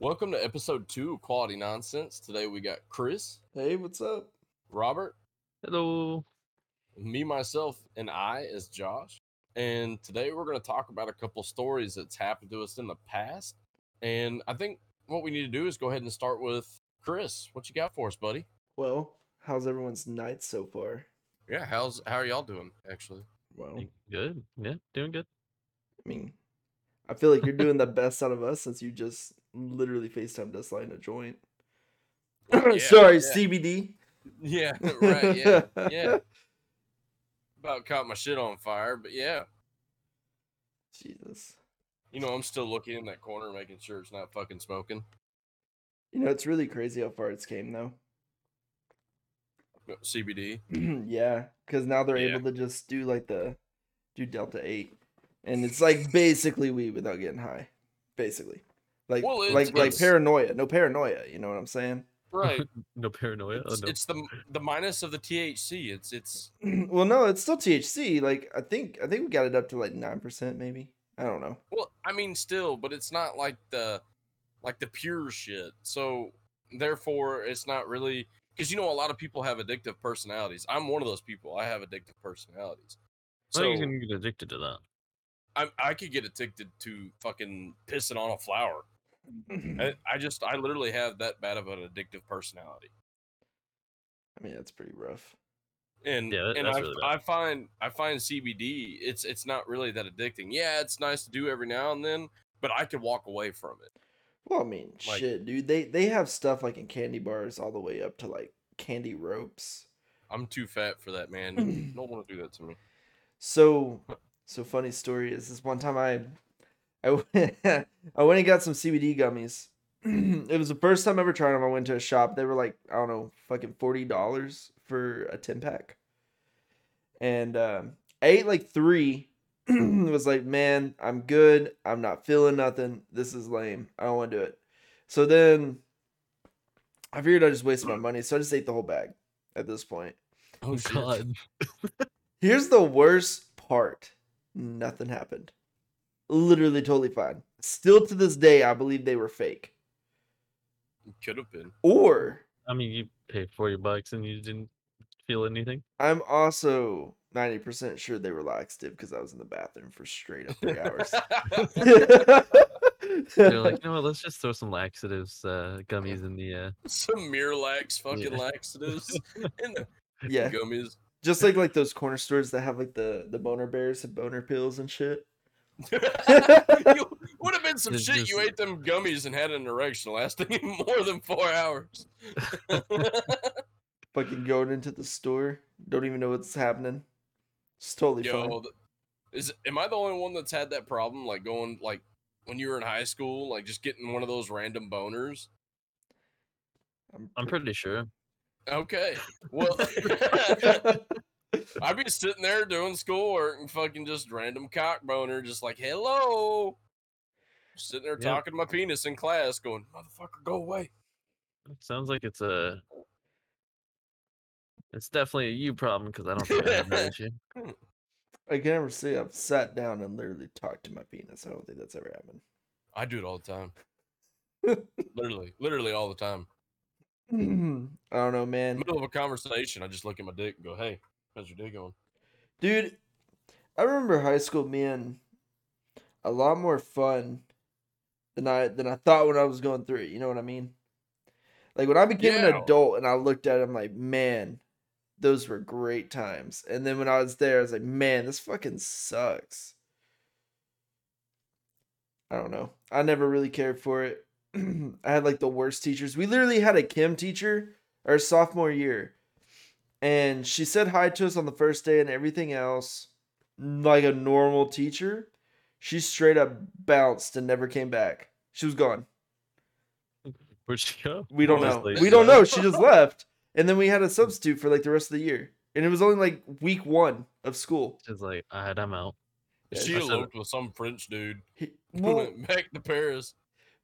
Welcome to episode two of Quality Nonsense. Today we got Chris, Hey, what's up? Robert, Hello. me, myself, and I is Josh. And today we're going to talk about a couple stories that's happened to us in the past. And I think what we need to do is go ahead and start with Chris. What you got for us, buddy? Well, how's everyone's night so far? Yeah, how's how are y'all doing? Actually, Well, Good. Yeah, doing good. I mean, I feel like you're doing the best out of us since you just literally FaceTimed us lighting a joint. Oh, yeah, Sorry, yeah. CBD. yeah, right, yeah, yeah. About caught my shit on fire, but yeah, Jesus. you know I'm still looking in that corner, making sure it's not fucking smoking. You know, it's really crazy how far it's came though. CBD. yeah, because now they're Yeah. able to just do like the do Delta Eight, and it's like basically weed without getting high, basically. Like Well, it's- like like paranoia, no paranoia. You know what I'm saying? Right. No paranoia. Oh, It's, no. it's the the minus of the THC. It's it's well, no, it's still THC. Like I think I think we got it up to like nine percent, maybe. I don't know. well, I mean, still, but it's not like the like the pure shit. So therefore, it's not really because you know a lot of people have addictive personalities. I'm one of those people. I have addictive personalities. I So you can get addicted to that. I I could get addicted to fucking pissing on a flower. I, mm-hmm. I just I literally have that bad of an addictive personality. I mean, that's pretty rough. and Yeah, that- and I, really. I find I find CBD it's it's not really that addicting. Yeah, it's nice to do every now and then, but I could walk away from it. Well, I mean, Like- shit, dude. They they have stuff like in candy bars all the way up to like candy ropes. I'm too fat for that, man. Don't want to do that to me. So, so funny story is this one time I, I went, I went and got some CBD gummies. it was the first time I ever tried them. I went to a shop. They were like I don't know, fucking forty dollars for a ten pack. And um, I ate like three. it was like, man, I'm good. I'm not feeling nothing. This is lame. I don't want to do it. So then, I figured I just wasted my money. So I just ate the whole bag. At this point. Oh God. Here's the worst part. Nothing happened. Literally totally fine. Still to this day, I believe they were fake. Could have been. Or I mean, you paid forty bucks and you didn't feel anything. I'm also 90% sure they were laxative because I was in the bathroom for straight up three hours. They're like, you know what? Let's just throw some laxatives, uh, gummies in the. Uh... Some Miralax fucking Yeah. laxatives in the yeah. gummies. Just like like those corner stores that have like the, the boner bears and boner pills and shit. you would have been some It's shit. You ate them gummies and had an erection lasting more than four hours. Fucking going into the store. Don't even know what's happening. It's totally fine. Yo, th- is am I the only one that's had that problem? Like going like when you were in high school, like just getting one of those random boners. I'm pretty sure. Okay, well, I'd be sitting there doing schoolwork and fucking just random cock boner, just like hello, sitting there Yep. talking to my penis in class, going motherfucker, go away. It sounds like it's a. It's definitely a you problem because I don't think I have that issue. I can never say I've sat down and literally talked to my penis. I don't think that's ever happened. I do it all the time. literally, literally all the time. I don't know, man. Middle of a conversation, I just look at my dick and go, "Hey, how's your dick going?" Dude, I remember high school being a lot more fun than I than I thought when I was going through it. You know what I mean? Like when I became an adult and I looked at it, I'm like, man, those were great times. And then when I was there, I was like, man, this fucking sucks. I don't know. I never really cared for it. I had like the worst teachers. We literally had a chem teacher our sophomore year. And she said hi to us on the first day and everything else like a normal teacher. She straight up bounced and never came back. She was gone. Where'd she go? We don't Just know. We don't know. She just left. And then we had a substitute for like the rest of the year. And it was only like week one of school. She's like, all right, I'm out. Yeah, she I eloped with some French dude. He- well, went back to Paris.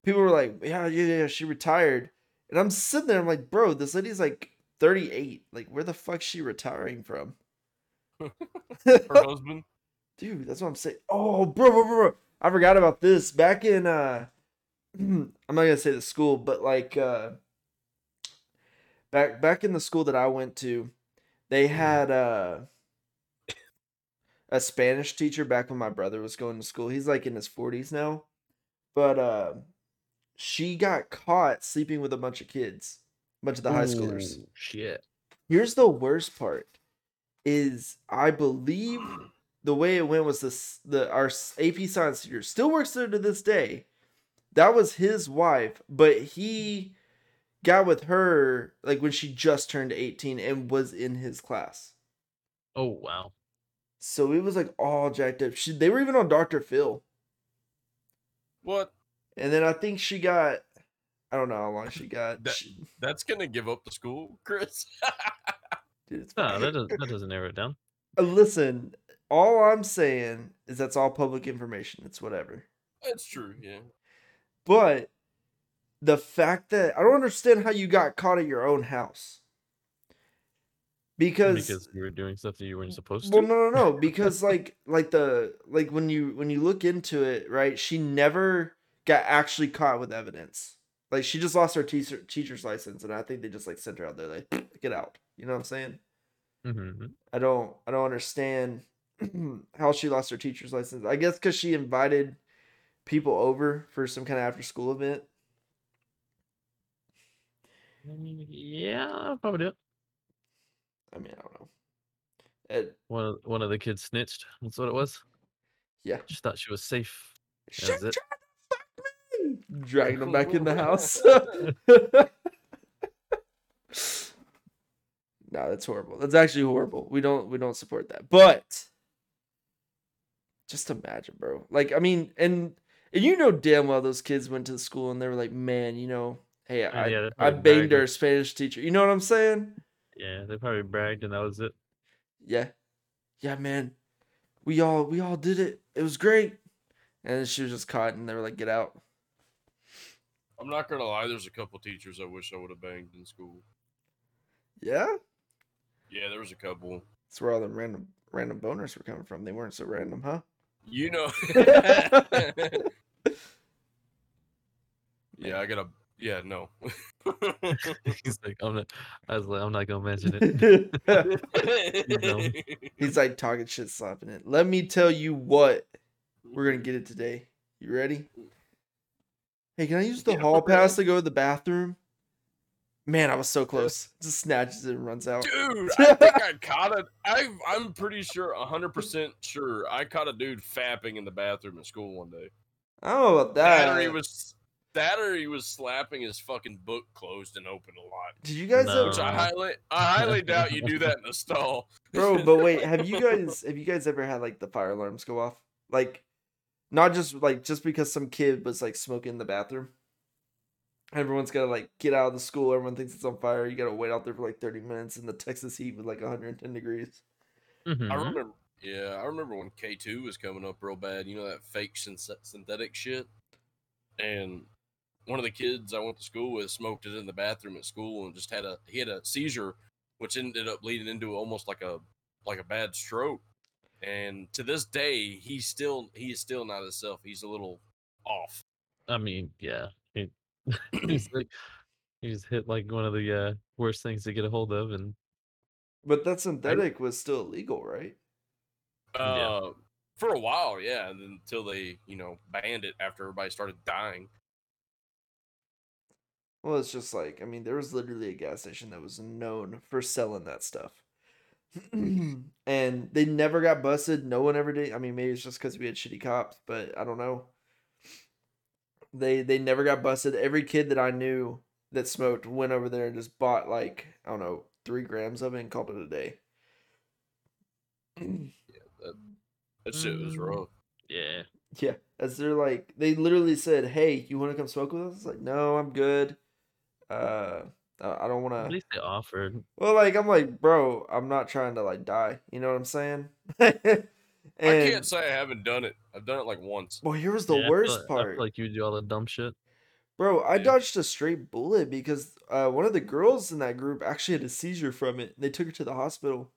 people were like, yeah, yeah, yeah, she retired. And I'm sitting there, I'm like, bro, this lady's like 38. Like, where the fuck's she retiring from? Her husband. Dude, that's what I'm saying. Oh, bro, bro, bro, bro. I forgot about this. Back in uh I'm not gonna say the school, but like uh back back in the school that I went to, they had uh a Spanish teacher back when my brother was going to school. He's like in his 40s now. But uh she got caught sleeping with a bunch of kids, bunch of the high schoolers. Ooh, Shit. Here's the worst part is I believe the way it went was this the our AP science teacher still works there to this day. That was his wife, but he got with her like when she just turned 18 and was in his class. Oh wow. So it was like all jacked up. She, they were even on Dr. Phil. What? And then I think she got I don't know how long she got. That- She- That's gonna give up the school, Chris. dude, it's No, that doesn't that doesn't narrow it down. Uh, Listen, all I'm saying is that's all public information. It's whatever. That's true. Yeah. But the fact that I don't understand how you got caught at your own house. Because, Because you were doing stuff that you weren't supposed to. well no no no because like like the like when you when you look into it right she never got actually caught with evidence like she just lost her teacher teacher's license and I think they just like sent her out there like get out you know what I'm saying hmm I don't I don't understand how she lost her teacher's license. I guess because she invited people over for some kind of after school event. Yeah, probably do it. I mean, I don't know. It, One of one of the kids snitched. That's what it was. yeah. Just thought she was safe. She That's tried it. to fuck me! Dragging them back in the house. no, that's horrible. That's actually horrible. We don't we don't support that. But just imagine, bro. Like, I mean, and and you know damn well those kids went to the school and they were like, man, you know, hey, Oh, I yeah, I banged our Spanish teacher. You know what I'm saying? Yeah, they probably bragged and that was it. Yeah. Yeah, man. We all we all did it. It was great. And she was just caught and they were like, get out. I'm not gonna lie. There's a couple teachers I wish I would have banged in school. Yeah? Yeah, there was a couple. That's where all the random random boners were coming from. They weren't so random, huh? You know. yeah, I gotta. Yeah, no. He's like, I'm not. I was like, I'm not gonna mention it. know. He's like talking shit, slapping it. Let me tell you what. We're gonna get it today. You ready? Hey, can I use the Yeah, hall we're pass to go to the bathroom? Man, I was so close. Just snatches it and runs out. Dude, I think I caught it. I, I'm pretty sure, 100% sure, I caught a dude fapping in the bathroom at school one day. I don't know about That, that. or he was, that or he was slapping his fucking book closed and open a lot. Did you guys No. Which I highly, I highly doubt you do that in the stall, bro? But wait, have you guys have you guys ever had like the fire alarms go off? Like, not just like just because some kid was like smoking in the bathroom. Everyone's gotta like get out of the school. Everyone thinks it's on fire. You gotta wait out there for like thirty minutes in the Texas heat with like 110 degrees. Mhm. I remember. Yeah, I remember when K two was coming up real bad. You know that fake synth- synthetic shit. And one of the kids I went to school with smoked it in the bathroom at school and just had a he had a seizure, which ended up leading into almost like a like a bad stroke. And to this day, he's still he is still not himself. He's a little off. I mean, yeah. He, he's like, he's hit like one of the uh, worst things to get a hold of, and But that synthetic was still illegal, right? Yeah. Uh, for a while, yeah, and then until they you know banned it after everybody started dying. Well, it's just like I mean, there was literally a gas station that was known for selling that stuff, and they never got busted. No one ever did. I mean, maybe it's just because we had shitty cops, but I don't know. They they never got busted. Every kid that I knew that smoked went over there and just bought like I don't know three grams of it and called it a day. Yeah, That shit was Mm. rough. yeah, Yeah, as they're like, they literally said, "Hey, you want to come smoke with us?" It's like, no, I'm good. Uh, I I don't want to. at to. least they offered. Well, like I'm like, bro, I'm not trying to like die. You know what I'm saying? and I can't say I haven't done it. I've done it like once. well, here was the Yeah, I feel worst like- I part, feel like you do all the dumb shit. bro. I Yeah. dodged a straight bullet because uh, one of the girls in that group actually had a seizure from it. They took her to the hospital.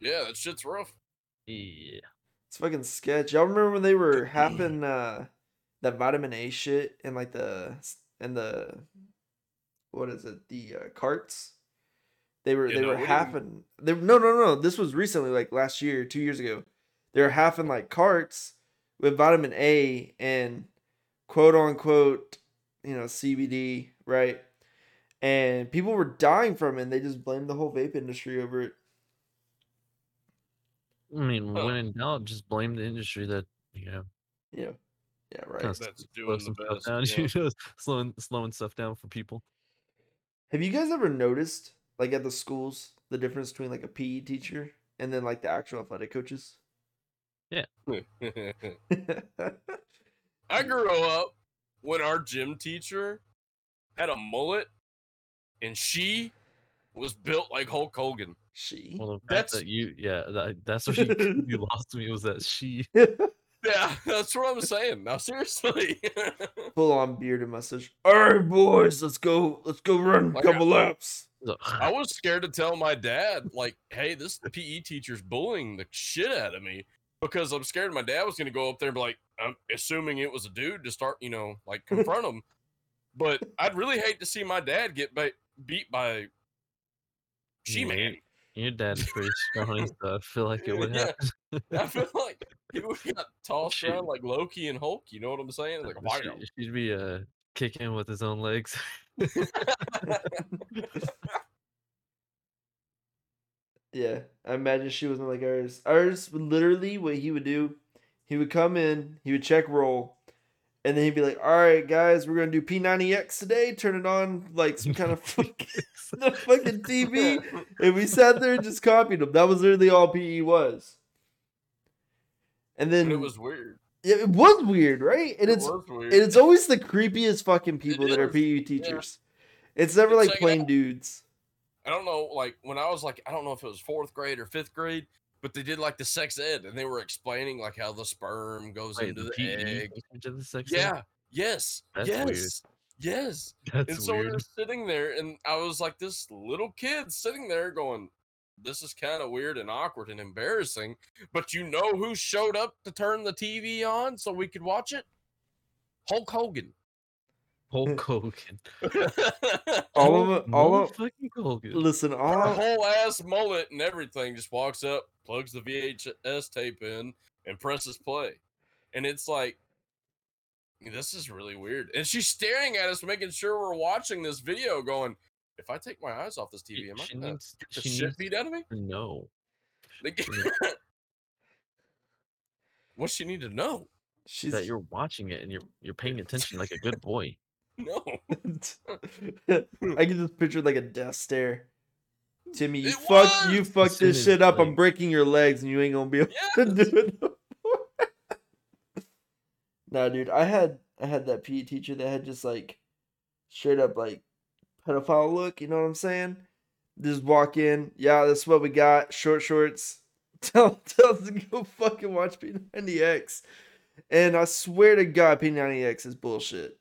Yeah, that shit's rough. Yeah. It's fucking sketch. Y'all remember when they were happen? Uh, that vitamin A shit and like the in the what is it the uh, carts. They were You they know, were what half in they no no no this was recently like last year two years ago. They were half in like carts with vitamin A and quote unquote you know CBD right, and people were dying from it. and They just blamed the whole vape industry over it. I mean, Huh. when in doubt, just blame the industry that you know Yeah, yeah right. kinda That's doing the best, down. yeah. You know, slowing slowing stuff down for people. Have you guys ever noticed, like at the schools, the difference between like a PE teacher and then like the actual athletic coaches? Yeah. I grew up when our gym teacher had a mullet and she was built like Hulk Hogan. she. Well, the fact That's- that you, yeah, that, that's what you, you lost me was that she. Yeah, that's what I'm saying. Now, seriously. Full on beard and mustache. All right, boys, let's go. Let's go run a couple laps. I was scared to tell my dad, like, hey, this PE teacher's bullying the shit out of me because I'm scared my dad was going to go up there and be like, I'm assuming it was a dude to start, you know, like confront him. But I'd really hate to see my dad get ba- beat by She Yeah, Man. Your dad's pretty strong. so I feel like it would Yeah. happen. I feel like he would got tossed Shoot. like Loki and Hulk. You know what I'm saying? Like, wow. She, she'd be uh, kicking with his own legs. Yeah, I imagine she wasn't like ours. Ours literally what he would do, he would come in, he would check roll, and then he'd be like, "All right, guys, we're gonna do P90X today. Turn it on like some kind of fucking, fucking TV." And we sat there and just copied him. That was literally all PE was. And then And it was weird. yeah, it was weird, right? And It it's was weird. and it's always the creepiest fucking people that are is, PE teachers. It's never It's like like, plain uh, dudes. I don't know, like when I was like, I don't know if it was fourth grade or fifth grade, but they did like the sex ed and they were explaining like how the sperm goes Wait, into the PE egg. into the sex ed? Yeah. Yes. That's yes. weird. Yes. That's and so we weird. were sitting there, and I was like this little kid sitting there going, This is kind of weird and awkward and embarrassing. But you know who showed up to turn the TV on so we could watch it? Hulk Hogan. Hulk Hogan. All of it, all of fucking Hogan. listen, Her whole ass mullet and everything just walks up, plugs the VHS tape in, and presses play. And it's like, this is really weird. And she's staring at us, making sure we're watching this video, going, if I take my eyes off this TV, am I she gonna needs, get the she shit needs beat out of me? No. know. Like, Yeah. What's she need to know? she's that you're watching it and you're you're paying attention like a good boy. No. I can just picture like a death stare. Timmy, you It fuck, you fuck this shit up. I'm breaking your legs, and you ain't gonna be able to do it. no nah, dude, I had I had that PE teacher that had just like straight up like pedophile look. You know what I'm saying? Just walk in, yeah, that's what we got. Short shorts. Tell tell us to go fucking watch P90X. And I swear to God, P90X is bullshit.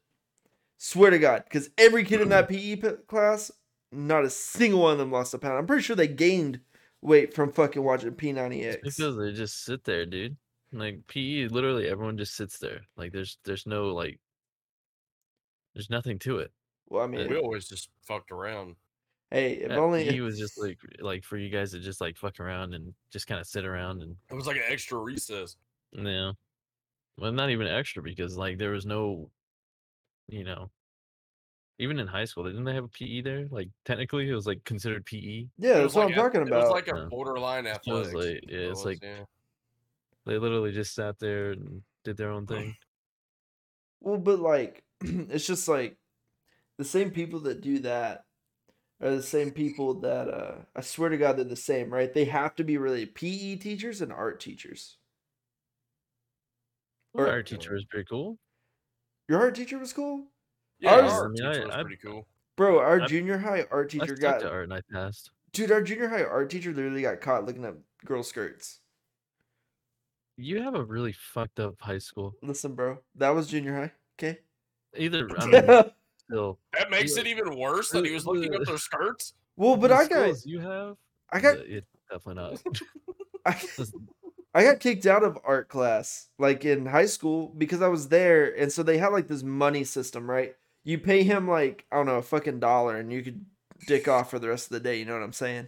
Swear to God, because every kid in that PE class, not a single one of them lost a pound. I'm pretty sure they gained weight from fucking watching P90X. Because they just sit there, dude. Like PE, literally everyone just sits there. Like there's there's no like there's nothing to it. Well, I mean, We always just fucked around. hey, if Yeah, only he was just like like for you guys to just like fuck around and just kind of sit around and It was like an extra recess. know, well not even extra because like there was no, you know, even in high school didn't they have a PE there? Like technically it was like considered PE. yeah, It that's was what like I'm a- talking It was about. like a Yeah. borderline was athletics. like- yeah, it it's was, like- yeah. They literally just sat there and did their own thing. Well, but like, it's just like the same people that do that are the same people that uh I swear to God they're the same, right? They have to be really PE teachers and art teachers. Well, Or- our teacher was pretty cool. Your art teacher was cool, Yeah, Ours- our I mean, I- teacher was I- pretty cool. bro. Our I- junior high art teacher stuck got to art and I passed. dude. Our junior high art teacher literally got caught looking at girl skirts. You have a really fucked up high school. Listen, bro, that was junior high. Okay. Either I mean, still. That makes it even worse that he was looking up their skirts. well, but the I got you have. I got it, definitely not. I, I got kicked out of art class like in high school because I was there and so they had like this money system, right? You pay him like, I don't know, a fucking dollar and you could dick off for the rest of the day, you know what I'm saying?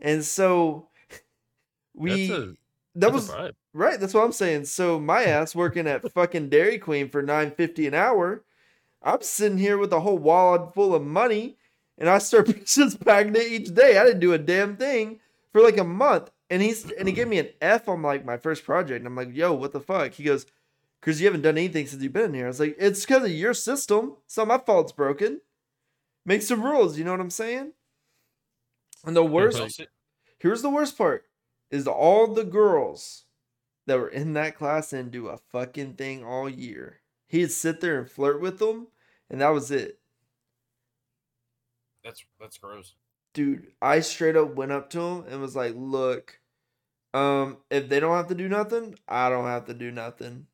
And so we That's a- that was. Right, that's what I'm saying. So my ass working at fucking Dairy Queen for nine fifty an hour. I'm sitting here with a whole wallet full of money, and I start just packing it each day. I didn't do a damn thing for like a month, and he's and he gave me an F on like my first project. And I'm like, yo, what the fuck? He goes, because you haven't done anything since you've been here. I was like, it's because of your system. It's not my fault. It's broken. Make some rules. You know what I'm saying? And the worst here's the worst part is all the girls that were in that class didn't do a fucking thing all year. He'd sit there and flirt with them, and that was it. That's that's gross. Dude, I straight up went up to him and was like, look, um, if they don't have to do nothing, I don't have to do nothing.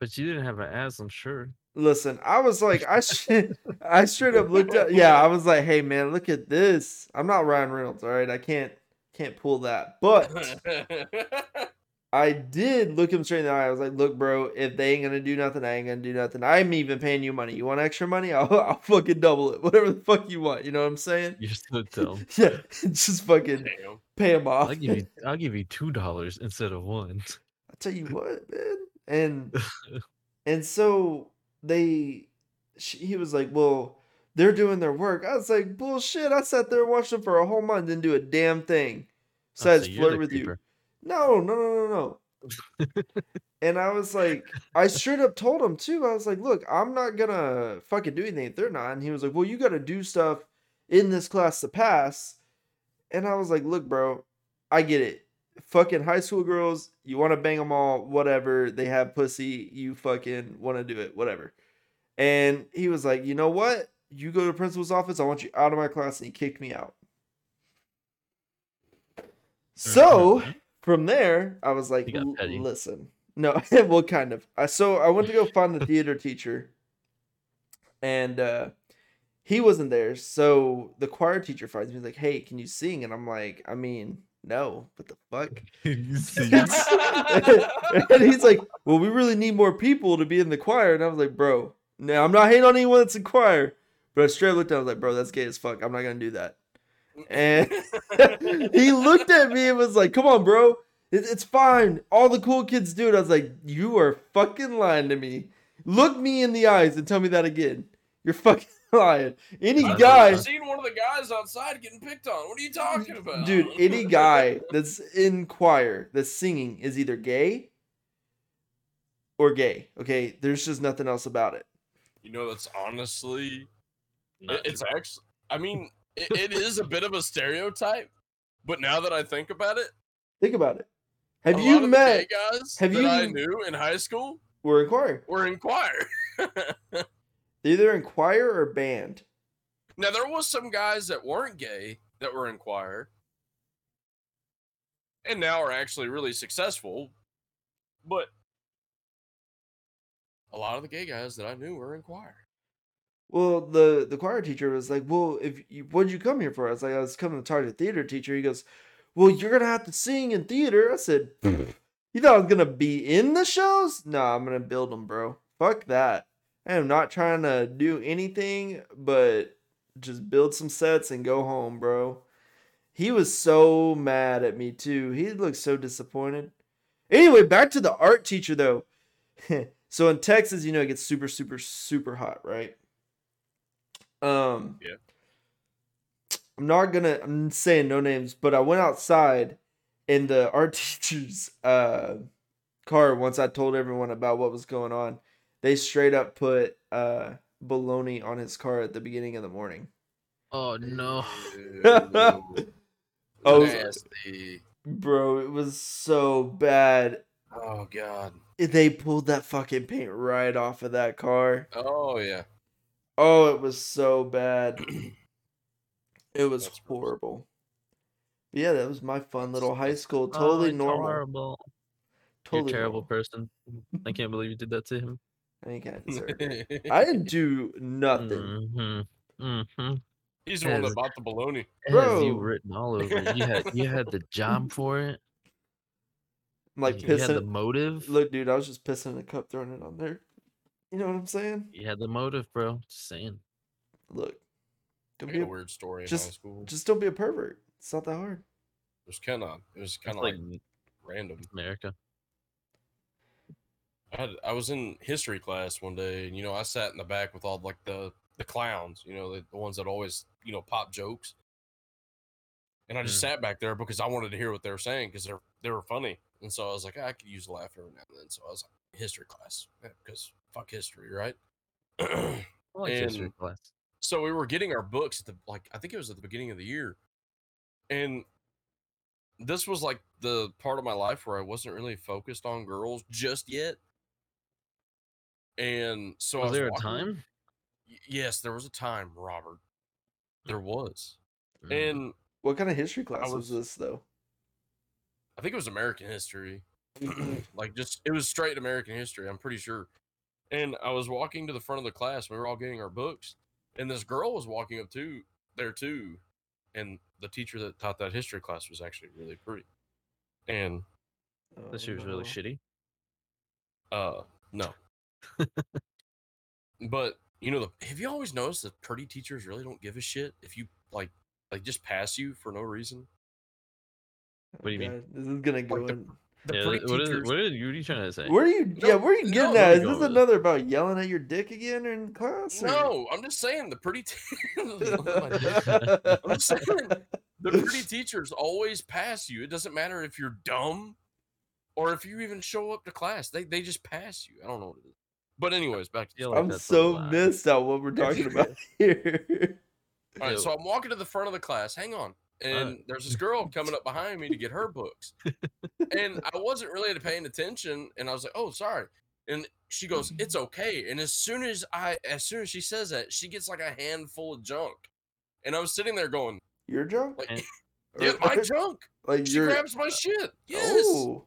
But you didn't have an ass, I'm sure. Listen, I was like, I sh- I straight up looked up. yeah, I was like, hey man, look at this. I'm not Ryan Reynolds, all right. I can't can't pull that, but I did look him straight in the eye. I was like, "Look, bro, if they ain't gonna do nothing, I ain't gonna do nothing. I'm even paying you money. You want extra money? I'll, I'll fucking double it. Whatever the fuck you want. You know what I'm saying? You're so dumb. Yeah, just fucking Damn. pay him off. I'll give you I'll give you two dollars instead of one. I tell you what, man. And and so they, she, he was like, "Well, they're doing their work." I was like, "Bullshit!" I sat there and watched them for a whole month, didn't do a damn thing besides so flirt with you. No, no, no, no, no. and I was like, I straight up told him too. I was like, look, I'm not gonna fucking do anything if they're not. And he was like, well, you gotta do stuff in this class to pass. And I was like, look, bro, I get it. Fucking high school girls, you want to bang them all, whatever. They have pussy, you fucking want to do it, whatever. And he was like, you know what? You go to the principal's office. I want you out of my class. And he kicked me out. So. From there, I was like, He got "L- petty. listen, no, well, kind of. I so I went to go find the theater teacher, and uh, he wasn't there. So the choir teacher finds me he's like, "Hey, can you sing?" And I'm like, "I mean, no, what the fuck?" And he's like, "Well, we really need more people to be in the choir." And I was like, "Bro, no, I'm not hating on anyone that's in choir." But I straight looked at, him, I was like, "Bro, that's gay as fuck. I'm not gonna do that." And he looked at me and was like, "Come on, bro, it's fine. All the cool kids do it." I was like, "You are fucking lying to me. Look me in the eyes and tell me that again. You're fucking lying. Any I've guy, seen one of the guys outside getting picked on. What are you talking about, dude, any guy that's in choir that's singing is either gay or gay. Okay, there's just nothing else about it. You know, that's honestly, Not it's actually. I mean, it, it is a bit of a stereotype, but now that I think about it, Think about it. Have you lot of the met? guys have that you- I knew in high school We're in choir. were in choir. Either in choir or band. now there was some guys that weren't gay that were in choir, and now are actually really successful, but a lot of the gay guys that I knew were in choir. Well, the the choir teacher was like, "Well, if you, what'd you come here for?" I was like, "I was coming to talk to the theater teacher." He goes, "Well, you're gonna have to sing in theater." I said, mm-hmm. "You thought I was gonna be in the shows? No, I'm gonna build them, bro. Fuck that. I am not trying to do anything but just build some sets and go home, bro." He was so mad at me too. He looked so disappointed. Anyway, back to the art teacher though. so in Texas, you know, it gets super, super, super hot, right? Um, Yeah. I'm not gonna. I'm saying no names, but I went outside in the art teacher's uh car once I told everyone about what was going on. They straight up put uh baloney on his car at the beginning of the morning. Oh no. Oh. nasty. Bro, it was so bad. Oh god. They pulled that fucking paint right off of that car. Oh yeah. Oh, it was so bad. It was That's horrible. But yeah, that was my fun little high school. Oh, Totally it's normal. Horrible. Totally You're a terrible normal. person. I can't believe you did that to him. I ain't kinda deserve it. I didn't do nothing. Mm-hmm. Mm-hmm. He's the one that bought the baloney. It has you written all over it. You had you had the job for it. I'm like you had pissing. the motive. Look, dude, I was just pissing in a cup, throwing it on there. You know what I'm saying? You had the motive, bro. Just saying. Look, don't got be a a, weird story in high just- school. just don't be a pervert. It's not that hard. it was kind of it was kind of like like, random. America. I had I was in history class one day, and you know I sat in the back with all like the the clowns, you know the, the ones that always you know pop jokes, and I just Mm. sat back there because I wanted to hear what they were saying because they're they were funny, and so I was like I could use a laugh every now and then. So I was like history class because fuck history, right? I like history class. so we were getting our books at the like I think it was at the beginning of the year, and this was like the part of my life where I wasn't really focused on girls just yet. And so I Was was there a time? Yes, there was a time, Robert. There was, Mm. and What kind of history class was, was- this though? I think it was American history. Mhm. like just it was straight American history. I'm pretty sure. And I was walking to the front of the class. We were all getting our books, and this girl was walking up to there too. And the teacher that taught that history class was actually really pretty. And That she was Oh, really no. shitty. uh, no. but you know, the, have you always noticed that pretty teachers really don't give a shit if you like like just pass you for no reason? What do you mean? This is gonna go Like the- in. The Yeah, pretty what is, teachers. what, is, what are you trying to say? Where are you? No, yeah, where are you getting let at? Is this with it. another about yelling at your dick again in class? or- no, I'm just saying the pretty. Te- I'm saying the pretty teachers always pass you. It doesn't matter if you're dumb or if you even show up to class. They they just pass you. I don't know what it is. But anyways, back to the feel story. like I'm so missed out what we're talking about here. All right, so I'm walking to the front of the class. Hang on. And there's this girl coming up behind me to get her books. and I wasn't really paying attention. And I was like, oh, sorry. And she goes, it's okay. And as soon as I, as soon as she says that, she gets like a handful of junk. And I was sitting there going, Your junk? like, yeah, my junk. like She your grabs my shit. Yes. Oh,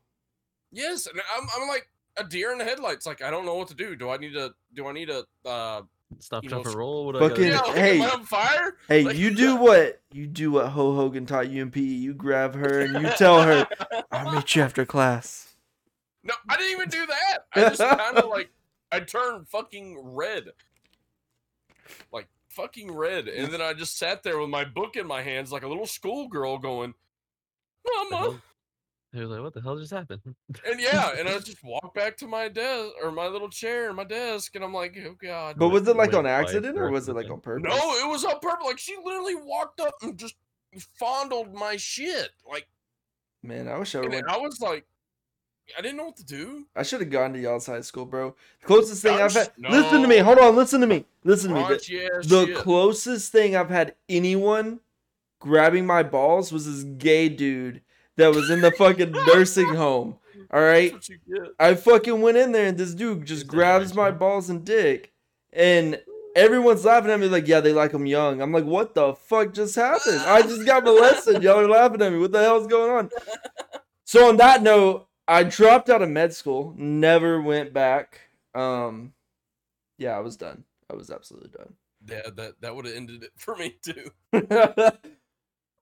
Yes. And I'm, I'm like a deer in the headlights. Like, I don't know what to do. Do I need to, do I need to, uh, Stop, you jump, and roll. What do I gotta fucking- yeah, hey. am I on fire? hey, Like- you do what you do what Ho Hogan taught you in PE. You grab her and you tell her, "I'll meet you after class." No, I didn't even do that. I just kind of like I turned fucking red, like fucking red, and then I just sat there with my book in my hands, like a little schoolgirl, going, The "Mama," hell- He was like, "What the hell just happened?" and yeah, and I just walked back to my desk or my little chair in my desk, and I'm like, "Oh God." But was it like Went on accident or was it like on purpose? no, it was on purpose. Like she literally walked up and just fondled my shit. Like, Man, I wish I would. I was like, I didn't know what to do. I should have gone to y'all's high school, bro. The closest thing I've Gosh, had. Listen to me. Hold on. Listen to me. Listen to me. The- Raunchy the closest thing I've had anyone grabbing my balls was this gay dude that was in the fucking nursing home. All right. That's what you get. I fucking went in there and this dude just grabs my balls and dick. And everyone's laughing at me like, yeah, they like him young. I'm like, what the fuck just happened? I just got molested. Y'all are laughing at me. What the hell's going on? So on that note, I dropped out of med school, never went back. Um yeah, I was done. I was absolutely done. Yeah, that that would have ended it for me too.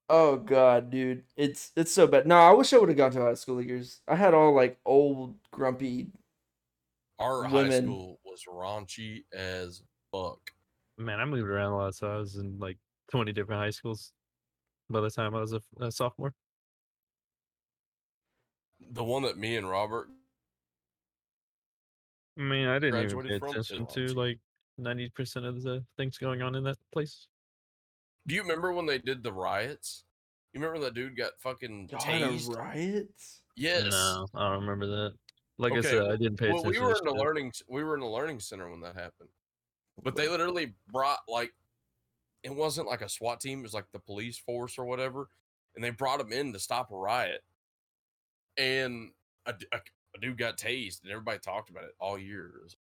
oh god, dude. It's it's so bad. No, I wish I would have gone to high school years. I had all like old grumpy Our high Women. school was raunchy as fuck. Man, I moved around a lot, so I was in like 20 different high schools by the time I was a, a sophomore. The one that me and Robert I mean, I didn't even Graduated pay attention to like 90% of the things going on in that place. Do you remember when they did the riots? You remember that dude got fucking Y'all tased? riots? Yes. Yes. No, I don't remember that. Like I said, I didn't pay Well, attention. we were in the learning we were in the learning center when that happened. But they literally brought like it wasn't like a SWAT team, it was like the police force or whatever, and they brought them in to stop a riot. And a dude got tased, and everybody talked about it all year. It was-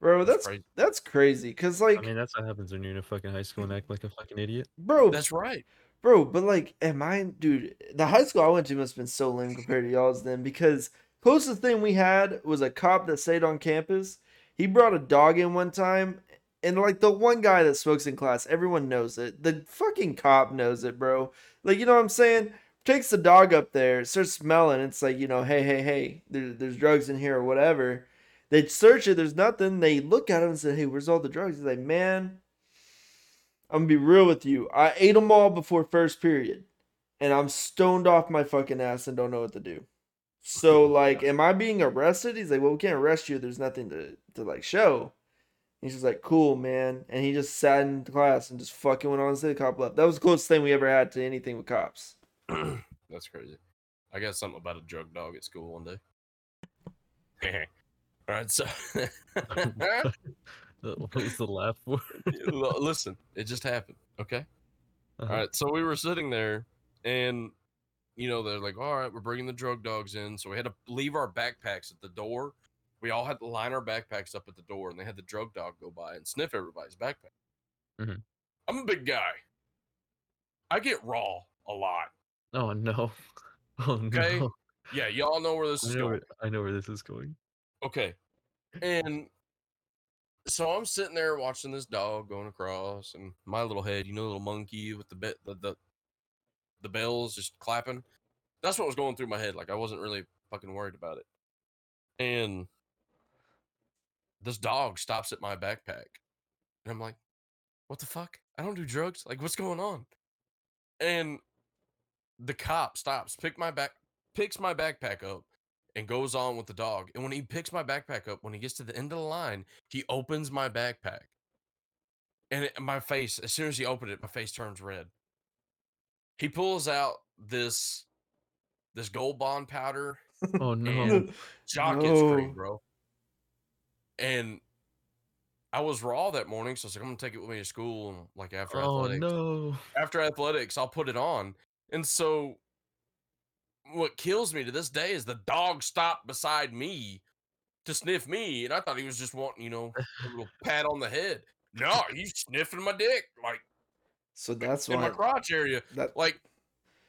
Bro, it was that's crazy. that's crazy. Cause like, I mean, that's what happens when you're in a fucking high school and act like a fucking idiot. bro, That's right. bro, but like, am I, dude? The high school I went to must have been so lame compared to y'all's then, because closest thing we had was a cop that stayed on campus. He brought a dog in one time, and like the one guy that smokes in class, everyone knows it. The fucking cop knows it, bro. Like, you know what I'm saying? takes the dog up there, starts smelling. It's like, you know, hey, hey, hey, there, there's drugs in here or whatever. They search it, there's nothing. They look at him and say, hey, where's all the drugs? He's like, man, I'm gonna be real with you. I ate them all before first period, and I'm stoned off my fucking ass and don't know what to do. So, like, am I being arrested? He's like, well, we can't arrest you. There's nothing to, to like show. He's just like, cool, man. And he just sat in class and just fucking went on to the cop left. That was the closest thing we ever had to anything with cops. That's crazy. I got something about a drug dog at school one day. All right, so what was the laugh for? Listen, it just happened. Okay. Uh-huh. All right. So we were sitting there, and you know they're like, "All right, we're bringing the drug dogs in." So we had to leave our backpacks at the door. We all had to line our backpacks up at the door, and they had the drug dog go by and sniff everybody's backpack. Mhm. I'm a big guy. I get raw a lot. Oh no. Oh Okay, no. Yeah, y'all know where this I is going. where, I know where this is going. Okay. And so I'm sitting there watching this dog going across, and my little head, you know, little monkey with the bit, the, the the bells just clapping. That's what was going through my head. Like I wasn't really fucking worried about it. And this dog stops at my backpack, and I'm like, "What the fuck? I don't do drugs. Like, what's going on?" And the cop stops, pick my back, picks my backpack up, and goes on with the dog. And when he picks my backpack up, when he gets to the end of the line, he opens my backpack. And it, my face, as soon as he opened it, my face turns red. He pulls out this this gold bond powder, Oh no. And- jock gets free, bro. And I was raw that morning, so I was like, I'm gonna take it with me to school and like after Oh athletics no. after athletics, I'll put it on. And so what kills me to this day is the dog stopped beside me to sniff me. And I thought he was just wanting, you know, a little pat on the head. No, he's sniffing my dick, like So that's in my crotch area. that Like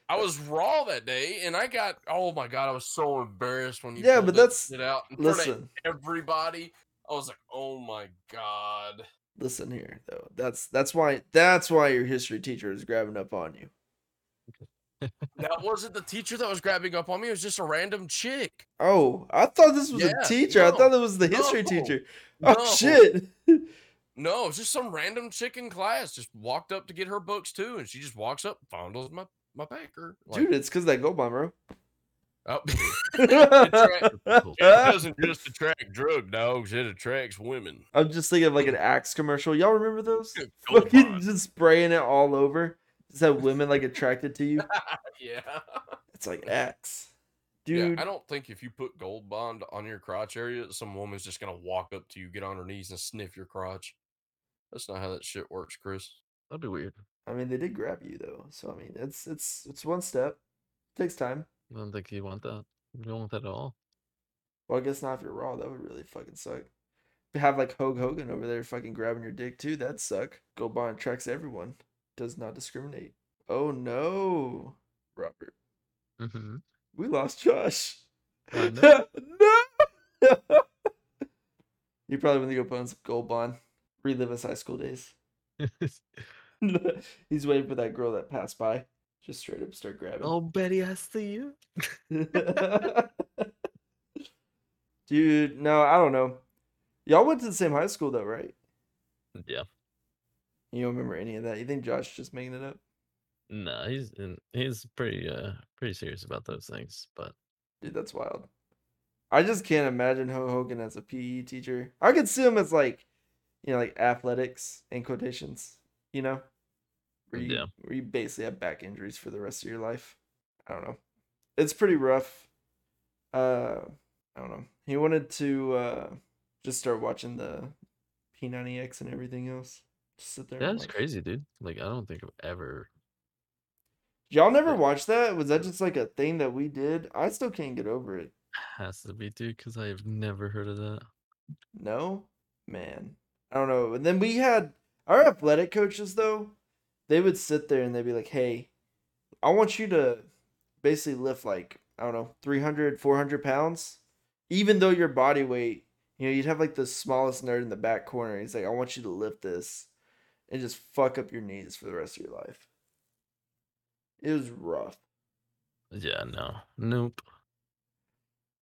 I was raw that day and I got oh my god, I was so embarrassed when you Yeah, but that's- shit out in front of listen. everybody. I was like, oh my god. Listen here though. That's that's why that's why your history teacher is grabbing up on you. That wasn't the teacher that was grabbing up on me, it was just a random chick. Oh, I thought this was Yeah, a teacher. I thought it was the history no, teacher. Oh, no. Oh shit. No, it's just some random chick in class just walked up to get her books too, and she just walks up, fondles my my packer. Like, Dude, it's cause that gold bond, bro. oh. it, it doesn't just attract drug dogs; it attracts women. I'm just thinking of like an Axe commercial. Y'all remember those? Fucking just spraying it all over. Just that women like attracted to you. yeah, It's like Axe. yeah. Dude, I don't think if you put gold bond on your crotch area, some woman's just gonna walk up to you, get on her knees, and sniff your crotch. That's not how that shit works, Chris. That'd be weird. I mean they did grab you though. So I mean it's it's it's one step. Takes time. I don't think you want that. You don't want that at all. Well, I guess not if you're raw. That would really fucking suck. To have like Hulk Hogan over there fucking grabbing your dick too, that'd suck. Gold Bond attracts everyone. Does not discriminate. Oh no, Robert. Mm-hmm. We lost Josh. No. you probably want to go some Gold Bond. Relive his high school days. He's waiting for that girl that passed by. Just straight up start grabbing. oh, Betty, I see you. Dude, no, I don't know. Y'all went to the same high school though, right? Yeah. You don't remember any of that. You think Josh just making it up? Nah, he's in, he's pretty uh pretty serious about those things. But Dude, that's wild. I just can't imagine Ho Hogan as a PE teacher. I could see him as like, you know, like athletics in quotations. You know, where you Yeah. where you basically have back injuries for the rest of your life. I don't know. It's pretty rough. Uh, I don't know. He wanted to uh just start watching the P90X and everything else. Sit there. and that's crazy, dude. Like I don't think I've ever. Y'all never watched that? Was that just like a thing that we did? I still can't get over it. Has to be, dude, because I have never heard of that. No, man. I don't know. And then we had our athletic coaches though. They would sit there and they'd be like, "Hey, I want you to basically lift like I don't know, 300, 400 pounds, even though your body weight. You know, you'd have like the smallest nerd in the back corner. He's like, "I want you to lift this, and just fuck up your knees for the rest of your life." It was rough. Yeah, no, nope.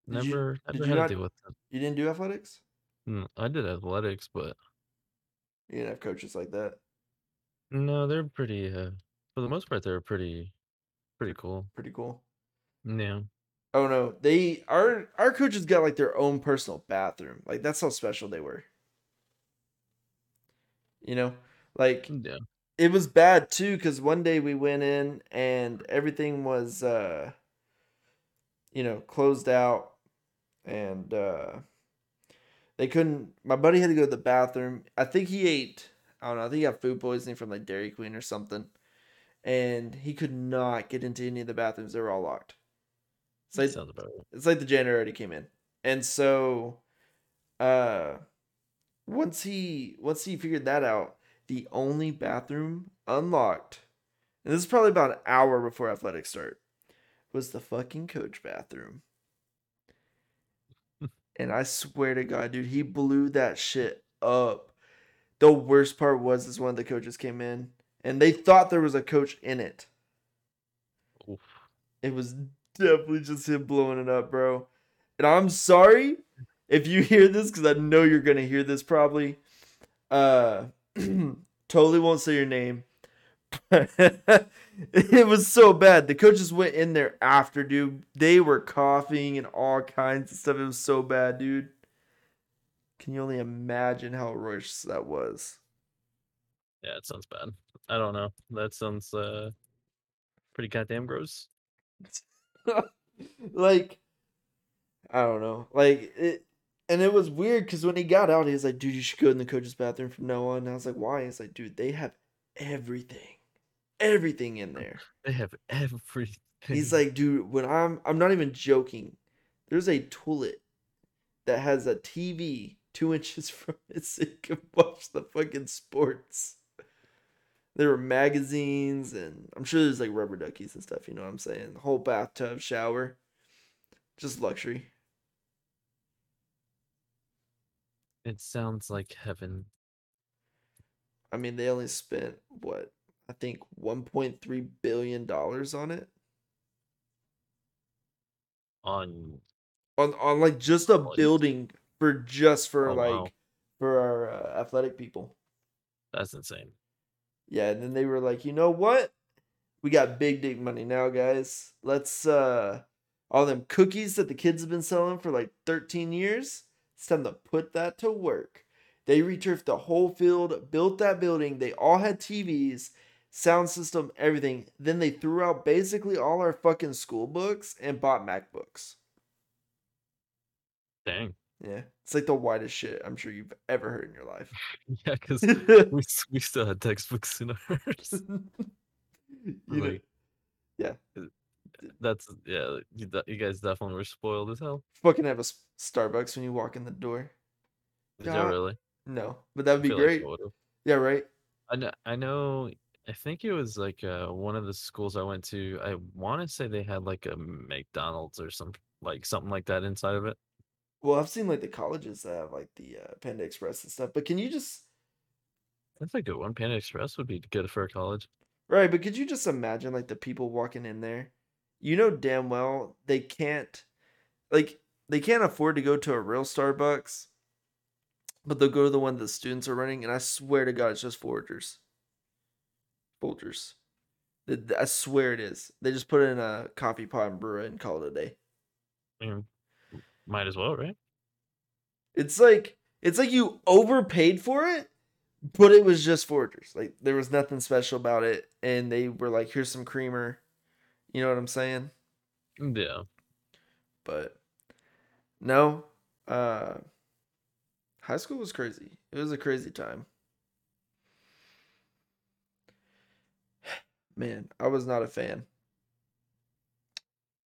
Did you- Never, did you had not- to deal with it. You didn't do athletics? Mm, I did athletics, but You didn't have coaches like that. no, they're pretty. Uh, for the most part, they're pretty, pretty cool. Pretty cool. Yeah, Oh no, they our our coaches got like their own personal bathroom. Like that's how special they were. You know, like yeah. it was bad too because one day we went in and everything was uh you know closed out and uh they couldn't my buddy had to go to the bathroom i think he ate i don't know i think he got food poisoning from like dairy queen or something and he could not get into any of the bathrooms they were all locked it's like, sounds about right. it's like the janitor already came in and so uh once he once he figured that out the only bathroom unlocked, and this is probably about an hour before athletics start, was the fucking coach bathroom. and I swear to God, dude, he blew that shit up. The worst part was is one of the coaches came in and they thought there was a coach in it. Oof. It was definitely just him blowing it up, bro. And I'm sorry if you hear this because I know you're gonna hear this probably. Uh, totally won't say your name. it was so bad. The coaches went in there after, dude. They were coughing and all kinds of stuff. It was so bad, dude. Can you only imagine how roish that was? Yeah, it sounds bad. I don't know. That sounds uh pretty goddamn gross. like I don't know. Like it and it was weird because when he got out, he was like, dude, you should go in the coach's bathroom from now on. And I was like, why? He's like, dude, they have everything. Everything in there. They have everything. He's like, dude, when I'm I'm not even joking. There's a toilet that has a TV two inches from it so you can watch the fucking sports. There were magazines and I'm sure there's like rubber duckies and stuff, you know what I'm saying? The whole bathtub, shower. Just luxury. It sounds like heaven. I mean, they only spent what? I think 1.3 billion dollars on it. On On on like just a Like- building for just for Oh, like wow. for our uh, athletic people. that's insane. Yeah, and then they were like, you know what? We got big dick money now, guys. Let's uh all them cookies that the kids have been selling for like 13 years. It's time to put that to work. They returfed the whole field, built that building. They all had TVs, sound system, everything. Then they threw out basically all our fucking school books and bought MacBooks. Dang. Yeah. It's like the whitest shit I'm sure you've ever heard in your life. Yeah, because we we still had textbooks in ours. you know, yeah. That's yeah. You, de- you guys definitely were spoiled as hell. fucking have a S- Starbucks when you walk in the door. Yeah, you really? No, but that would I be feel like great. I would've. yeah, right. I know. I know. I think it was like uh, one of the schools I went to. I want to say they had like a McDonald's or some like something like that inside of it. Well, I've seen like the colleges that have like the uh, Panda Express and stuff. But can you just That's a good one. Panda Express would be good for a college. right? But could you just imagine like the people walking in there? You know damn well they can't, like they can't afford to go to a real Starbucks, but they'll go to the one the students are running. And I swear to God, it's just Folgers. Folgers. I swear it is. They just put it in a coffee pot and brew it and call it a day. Might as well, right? It's like it's like you overpaid for it, but it was just Folgers. Like there was nothing special about it, and they were like, "Here's some creamer." You know what I'm saying? Yeah. But no, uh, high school was crazy. It was a crazy time. Man, I was not a fan.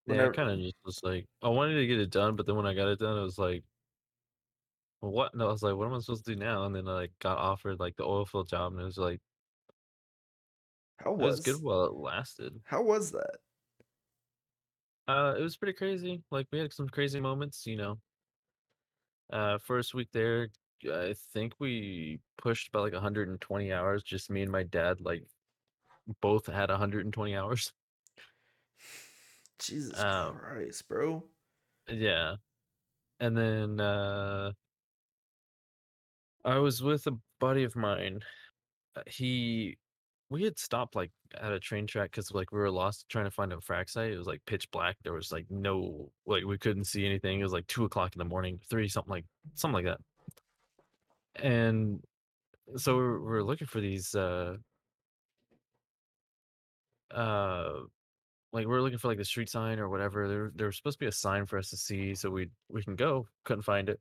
Yeah, I kind of just was like, I wanted to get it done, but then when I got it done, it was like, well, what? No, I was like, what am I supposed to do now? And then I like got offered like the oil field job, and it was like, How it was was good while it lasted. How was that? Uh, it was pretty crazy. Like we had some crazy moments, you know. Uh, first week there, I think we pushed about like 120 hours. Just me and my dad, like, both had 120 hours. Jesus Um, Christ, bro. Yeah. And then uh I was with a buddy of mine. Uh, He we had stopped like at a train track because like we were lost trying to find a frac site. It was like pitch black. There was like no like we couldn't see anything. It was like two o'clock in the morning, three something like something like that. And so we were, we were looking for these uh uh like we were looking for like the street sign or whatever. There there was supposed to be a sign for us to see so we we can go. Couldn't find it.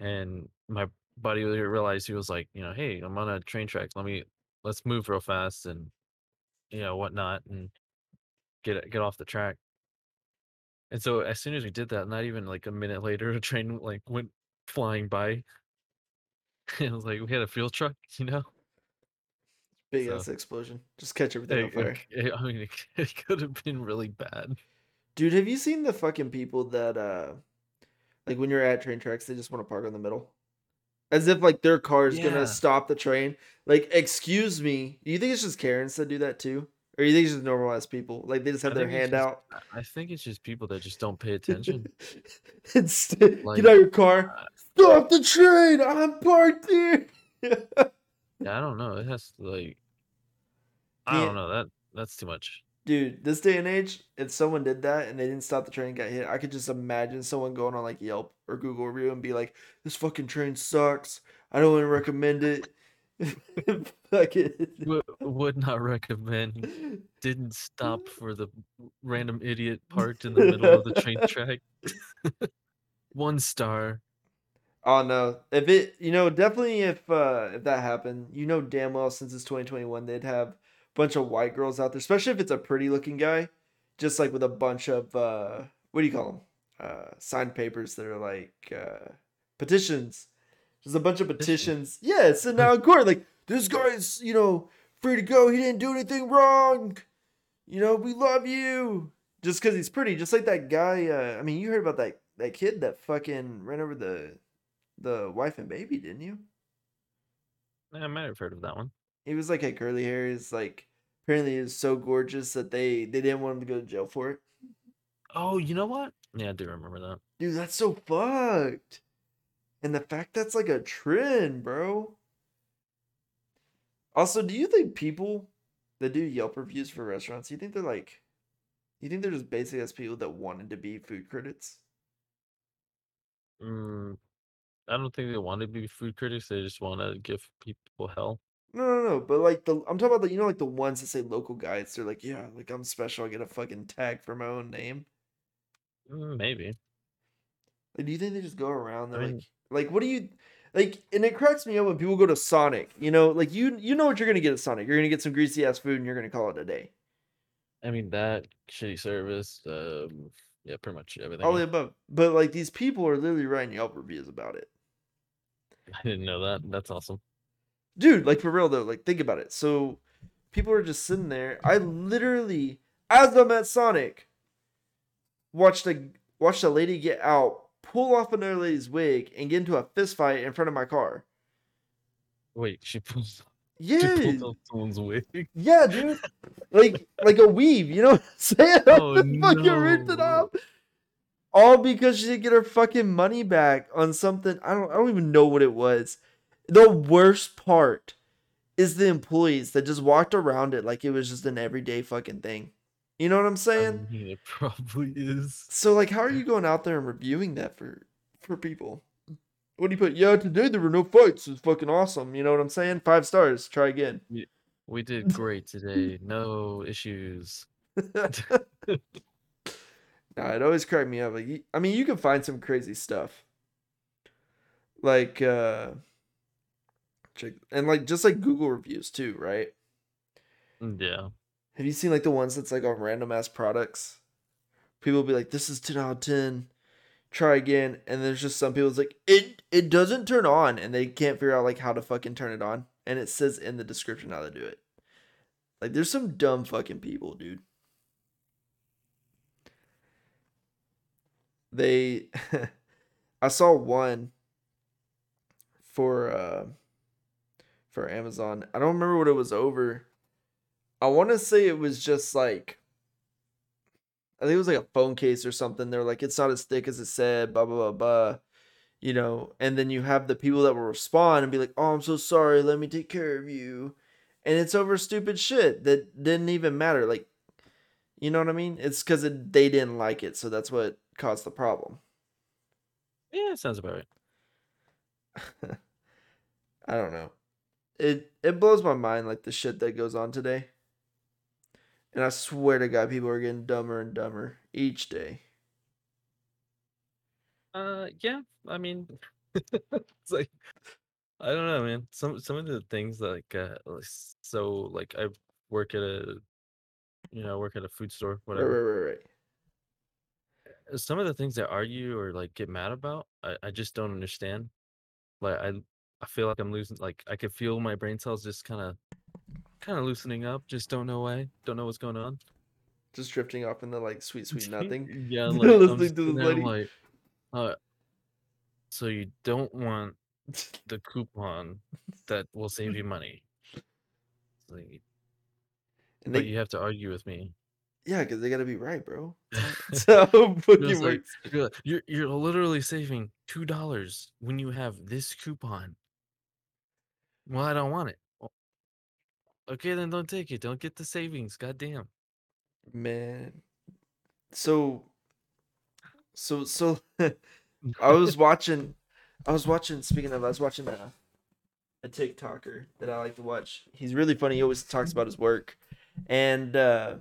And my buddy realized he was like, you know, hey, I'm on a train track. Let me let's move real fast and you know whatnot and get it- get off the track. And so as soon as we did that, not even like a minute later, a train like went flying by. it was like we had a fuel truck, you know. Big So- ass explosion. Just catch everything on It- fire. it- it- I mean, it, it could have been really bad. Dude, have you seen the fucking people that uh like when you're at train tracks, they just want to park in the middle? As if like their car is Yeah. gonna stop the train. Like, excuse me. Do you think it's just Karens that do that too? Or you think it's just normalized people? Like they just have I their hand just- out. I think it's just people that just don't pay attention. It's- Like, get out your car. uh, Stop the train. I'm parked here. Yeah, I don't know. It has to like I Yeah. don't know. That that's too much. Dude, this day and age, if someone did that and they didn't stop the train and got hit, I could just imagine someone going on like Yelp or Google review and be like, "This fucking train sucks. I don't want to recommend it." W- would not recommend. Didn't stop for the random idiot parked in the middle of the train track. One star. oh no! If it, you know, definitely if uh if that happened, you know damn well since it's 2021, they'd have bunch of white girls out there, especially if it's a pretty looking guy, just like with a bunch of uh what do you call them? Uh, signed papers that are like uh petitions. There's a bunch of Petitions? Yeah, it's now in court. Like this guy's, you know, free to go. He didn't do anything wrong. You know, we love you. Just because he's pretty, just like that guy. Uh, I mean, you heard about that that kid that fucking ran over the the wife and baby, didn't you? I might have heard of that one. He was like had curly hair. He's like apparently was so gorgeous that they they didn't want him to go to jail for it. Oh, you know what? Yeah, I do remember that. Dude, that's so fucked. And the fact that's like a trend, bro. Also, do you think people that do Yelp reviews for restaurants, you think they're like, you think they're just basically as people that wanted to be food critics? Mm, I don't think they want to be food critics. They just want to give people hell. No, no, no. But like the, I'm talking about the, you know, like the ones that say local guides. They're like, yeah, like I'm special. I get a fucking tag for my own name. Mm, maybe. Like, do you think they just go around? They're I mean- like, like, what do you like? And it cracks me up when people go to Sonic. You know, like you, you know what you're gonna get at Sonic. You're gonna get some greasy ass food, and you're gonna call it a day. I mean that shitty service. Um, yeah, pretty much everything. All the above. But like these people are literally writing Yelp reviews about it, I didn't know that. That's awesome. Dude. Like for real though. Like think about it. So people are just sitting there. I literally, as I'm at Sonic, watched a watched a lady get out, pull off another lady's wig, and get into a fist fight in front of my car. Wait, she pulled. She Yeah, pulled off someone's wig. Yeah, dude. like like a weave, you know what I'm saying? Oh, fucking ripped it off. All because she didn't get her fucking money back on something. I don't I don't even know what it was. The worst part is the employees that just walked around it like it was just an everyday fucking thing. You know what I'm I saying? mean, it probably is. So like how are you going out there and reviewing that for for people? What do you put? Yeah, today there were no fights. It was fucking awesome. You know what I'm saying? Five stars. Try again. We did great today. No issues. Nah, it always cracked me up. Like, I mean, you can find some crazy stuff, like, uh, check and like just like Google reviews too, right? Yeah. Have you seen like the ones that's like on random ass products? People be like, "This is ten out of ten. Try again," and there's just some people's like, "It it doesn't turn on," and they can't figure out like how to fucking turn it on, and it says in the description how to do it. Like, there's some dumb fucking people, dude. They, I saw one for uh for Amazon. I don't remember what it was over. I want to say it was just like I think it was like a phone case or something. They're like, it's not as thick as it said, blah blah blah blah. You know, and then you have the people that will respond and be like, "Oh, I'm so sorry. Let me take care of you," and it's over stupid shit that didn't even matter. Like, you know what I mean? It's because they didn't like it, so that's what caused the problem. Yeah, sounds about right. I don't know. It it blows my mind like the shit that goes on today. And I swear to God, people are getting dumber and dumber each day. Uh, yeah. I mean, it's like I don't know, man. Some some of the things like uh, so like I work at a, you know, work at a food store, whatever. Right, right, right, some of the things that argue or like get mad about, I, I just don't understand. Like I I feel like I'm losing. Like I could feel my brain cells just kind of kind of loosening up. Just don't know why. Don't know what's going on. Just drifting off into like sweet, sweet nothing. yeah, like, listening to this lady. Like, uh, so you don't want the coupon that will save you money. Like, and they, but you have to argue with me. Yeah, because they got to be right, bro. so fucking like, you're you're literally saving two dollars when you have this coupon. Well, I don't want it. Okay, then don't take it. Don't get the savings. Goddamn. Man. So so so I was watching I was watching speaking of I was watching a a TikToker that I like to watch. He's really funny. He always talks about his work. And uh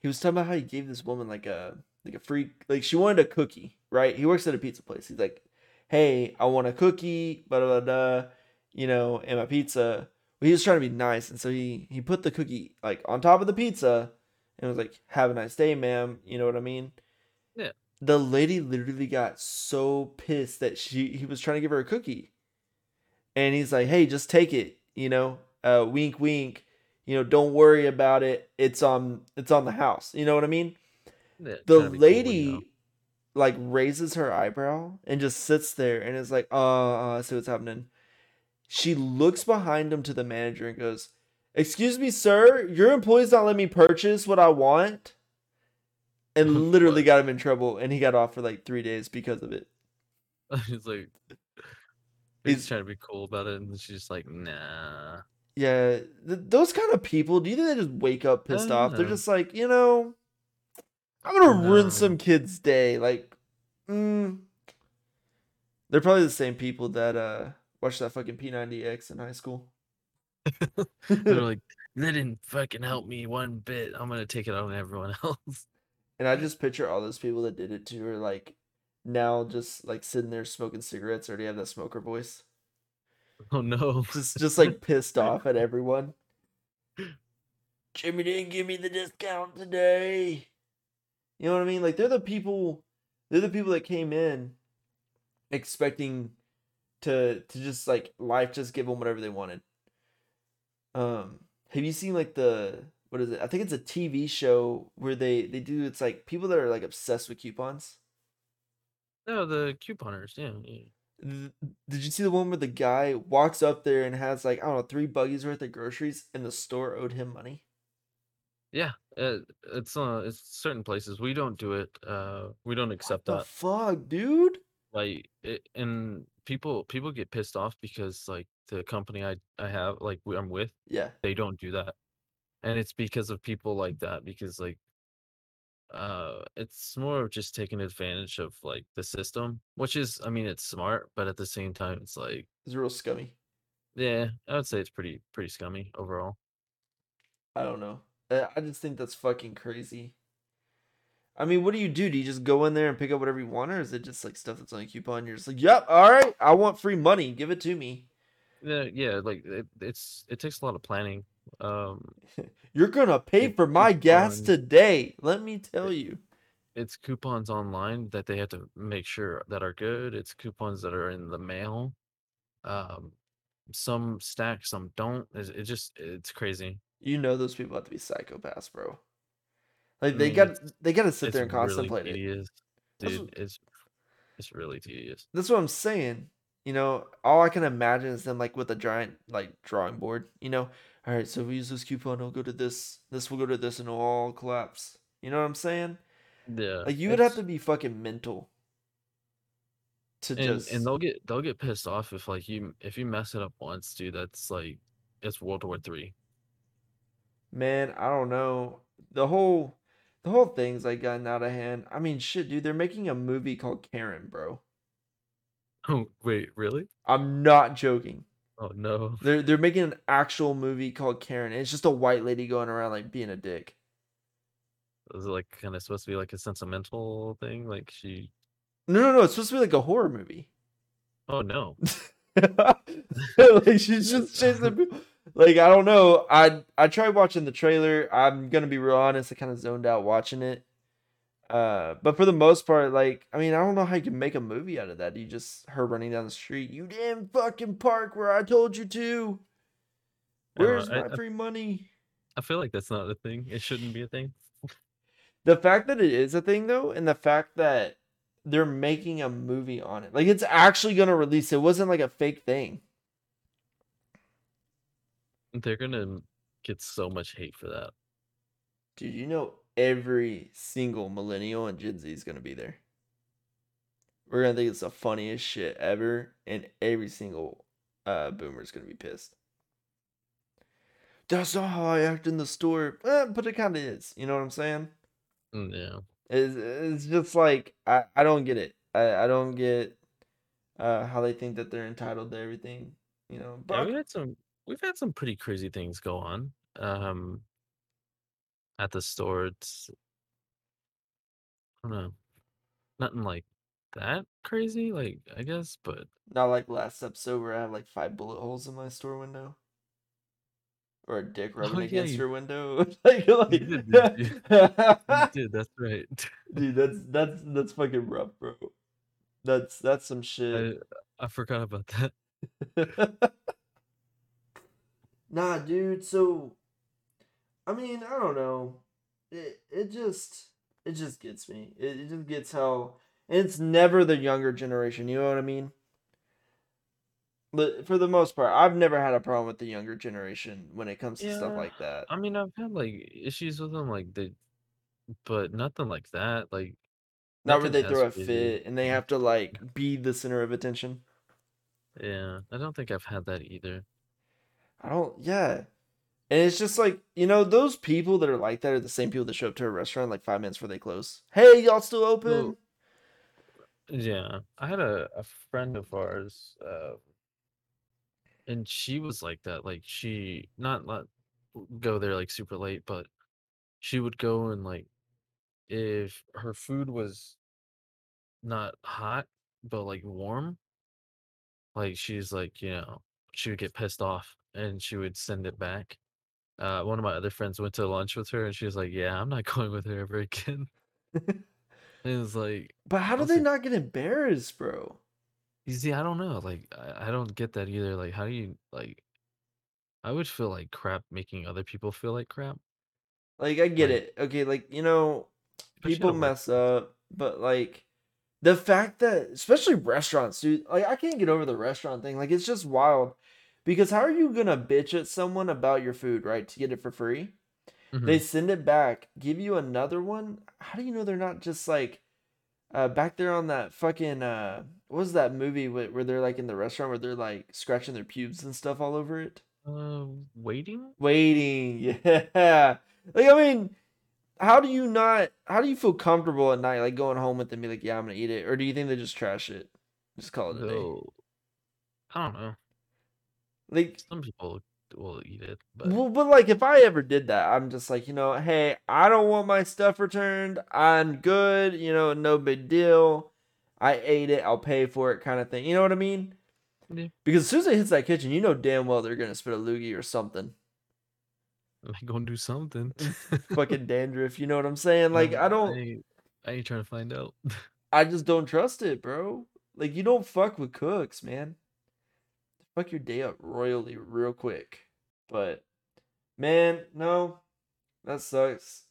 he was talking about how he gave this woman like a like a free like she wanted a cookie, right? He works at a pizza place. He's like, Hey, I want a cookie, blah blah blah, you know, and my pizza he was trying to be nice, and so he he put the cookie like on top of the pizza, and was like, "Have a nice day, ma'am." You know what I mean? Yeah. The lady literally got so pissed that she he was trying to give her a cookie, and he's like, "Hey, just take it." You know, uh, wink, wink. You know, don't worry about it. It's on it's on the house. You know what I mean? Yeah, the lady. Cool, like raises her eyebrow and just sits there and is like, uh, uh, see what's happening she looks behind him to the manager and goes, Excuse me, sir, your employee's not letting me purchase what I want. And literally got him in trouble, and he got off for like three days because of it. He's like, he's, trying to be cool about it, and she's just like, nah. Yeah, th- those kind of people, do you think they just wake up pissed off? Know. They're just like, you know, I'm gonna no. ruin some kid's day. Like, mm. they're probably the same people that uh Watch that fucking P90X in high school. They're like, they didn't fucking help me one bit. I'm gonna take it on everyone else. And I just picture all those people that did it to her, like now just like sitting there smoking cigarettes, already have that smoker voice. Oh no. Just just like pissed off at everyone. Jimmy didn't give me the discount today. You know what I mean? Like they're the people they're the people that came in expecting to to just like life just give them whatever they wanted. Um, have you seen like the what is it? I think it's a TV show where they they do it's like people that are like obsessed with coupons. No, the couponers, yeah. yeah. Did you see the one where the guy walks up there and has like I don't know three buggies worth of groceries, and the store owed him money? Yeah, uh, it's uh, it's certain places we don't do it. Uh, we don't accept what that. fuck, dude. Like, it, and people people get pissed off because like the company I I have like I'm with Yeah. they don't do that, and it's because of people like that because like uh it's more of just taking advantage of like the system, which is I mean it's smart, but at the same time it's like It's real scummy. yeah I would say it's pretty pretty scummy overall. I don't know. I just think that's fucking crazy. I mean, what do you do? Do you just go in there and pick up whatever you want, or is it just like stuff that's on a coupon? You're just like, yep, all right, I want free money, give it to me. Yeah, yeah, like it, it's it takes a lot of planning. Um, You're gonna pay for my gas today. Let me tell you. It's coupons online that they have to make sure that are good. It's coupons that are in the mail. Um, some stack, some don't. It's, it just it's crazy. You know those people have to be psychopaths, bro. Like they mm. got they got to sit there and contemplate really tedious, it. Dude, what, it's it's really tedious. That's what I'm saying. You know, all I can imagine is them like with a giant like drawing board. You know, all right, so we use this coupon, it'll go to this. This will go to this, and it'll all collapse. You know what I'm saying? Yeah. Like you would have to be fucking mental to and, just and they'll get they'll get pissed off if like you if you mess it up once, dude. That's like it's World War Three. man, I don't know. The whole the whole thing's like gotten out of hand. I mean, shit, dude, they're making a movie called Karen, bro. Oh wait, really? I'm not joking. Oh no. They're they're making an actual movie called Karen. It's just a white lady going around like being a dick. Is it like kind of supposed to be like a sentimental thing? Like she? No, no, no. It's supposed to be like a horror movie. Oh no. like she's just chasing people. Like I don't know. I I tried watching the trailer. I'm gonna be real honest. I kind of zoned out watching it. Uh, but for the most part, like I mean, I don't know how you can make a movie out of that. You just her running down the street. You didn't fucking park where I told you to. Where's my I- free money? I feel like that's not a thing. It shouldn't be a thing. The fact that it is a thing though, and the fact that they're making a movie on it, like it's actually gonna release. It wasn't like a fake thing. They're gonna get so much hate for that. Dude, you know every single millennial and Gen Z is gonna be there. We're gonna think it's the funniest shit ever, and every single uh boomer is gonna be pissed. That's not how I act in the store, eh, but it kind of is. You know what I'm saying? Mm, Yeah. It's, it's just like I, I don't get it. I, I don't get uh how they think that they're entitled to everything. You know, Yeah, but we had some we've had some pretty crazy things go on. Um at the store. It's I don't know. Nothing like that crazy, like I guess, but not like last episode where I have like five bullet holes in my store window. Or a dick rubbing Oh, yeah, against you- your window. like, like did, you? you that's right. Dude, that's that's that's fucking rough, bro. That's that's some I shit. I forgot about that. Nah, dude. So, I mean, I don't know. It it just it just gets me. It, it just gets how and it's never the younger generation. You know what I mean? But for the most part, I've never had a problem with the younger generation when it comes to stuff Yeah, like that. I mean, I've had like issues with them, like they, but nothing like that. Like Not where nothing they throw a crazy. fit and they have to like be the center of attention. Yeah, I don't think I've had that either. I don't. Yeah, and it's just like you know those people that are like that are the same people that show up to a restaurant like five minutes before they close. Hey, y'all still open? Yeah, I had a, a friend of ours, uh, and she was like that. Like she not let go there like super late, but she would go and like if her food was not hot but like warm, like she's like you know she would get pissed off and she would send it back. Uh, one of my other friends went to lunch with her and she was like, "Yeah, I'm not going with her ever again." and it was like, But how do they not get embarrassed, bro? You see, I don't know. Like, I, I don't get that either. Like, how do you like? I would feel like crap making other people feel like crap. Like I get Like- it. Okay, like you know, people mess up, but like the fact that especially restaurants, dude, like I can't get over the restaurant thing. Like it's just wild. Because how are you gonna bitch at someone about your food, right? To get it for free? Mhm. They send it back, give you another one. How do you know they're not just like uh back there on that fucking uh what was that movie where, where they're like in the restaurant where they're like scratching their pubes and stuff all over it? Uh, waiting. Waiting. Yeah. Like I mean, how do you not how do you feel comfortable at night like going home with them and be like, "Yeah, I'm going to eat it." Or do you think they just trash it? Just call it a day. No, I don't know. Like Some people will eat it, but Well, but like if I ever did that, I'm just like, you know, hey, I don't want my stuff returned. I'm good, you know, no big deal. I ate it, I'll pay for it, kind of thing. You know what I mean? Yeah. Because as soon as it hits that kitchen, you know damn well they're gonna spit a loogie or something. I'm gonna do something. Fucking dandruff, you know what I'm saying? Like I don't, I ain't, I ain't trying to find out. I just don't trust it, bro. Like you don't fuck with cooks, man. Fuck your day up royally real quick. But man, no, that sucks.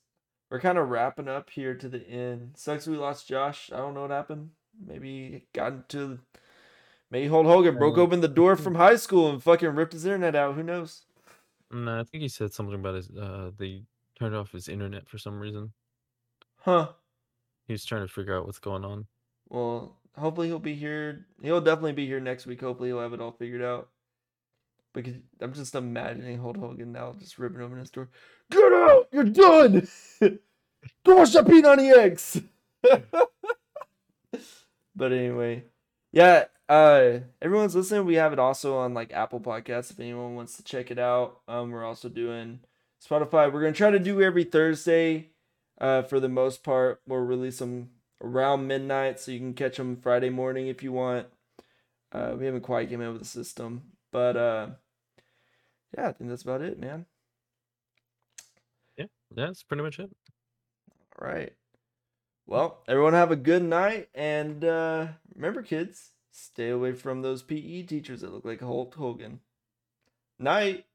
We're kind of wrapping up here to the end. Sucks we lost Josh. I don't know what happened. Maybe got into maybe Hulk Hogan broke open the door from high school and fucking ripped his internet out. Who knows? no, I think he said something about his. Uh, they turned off his internet for some reason. Huh. He's trying to figure out what's going on. Well, hopefully he'll be here. He'll definitely be here next week. Hopefully he'll have it all figured out. Because I'm just imagining Hulk Hogan now just ripping open his door. Get out! You're done! Go watch that P90X! but anyway. Yeah, uh everyone's listening. We have it also on like Apple Podcasts if anyone wants to check it out. Um we're also doing Spotify. We're gonna try to do every Thursday. Uh for the most part. We'll release them around midnight so you can catch them Friday morning if you want. Uh we haven't quite came in with a system. But uh yeah, I think that's about it, man. Yeah, that's pretty much it. All right. Well, everyone have a good night and uh remember kids, stay away from those PE teachers that look like Hulk Hogan. Night.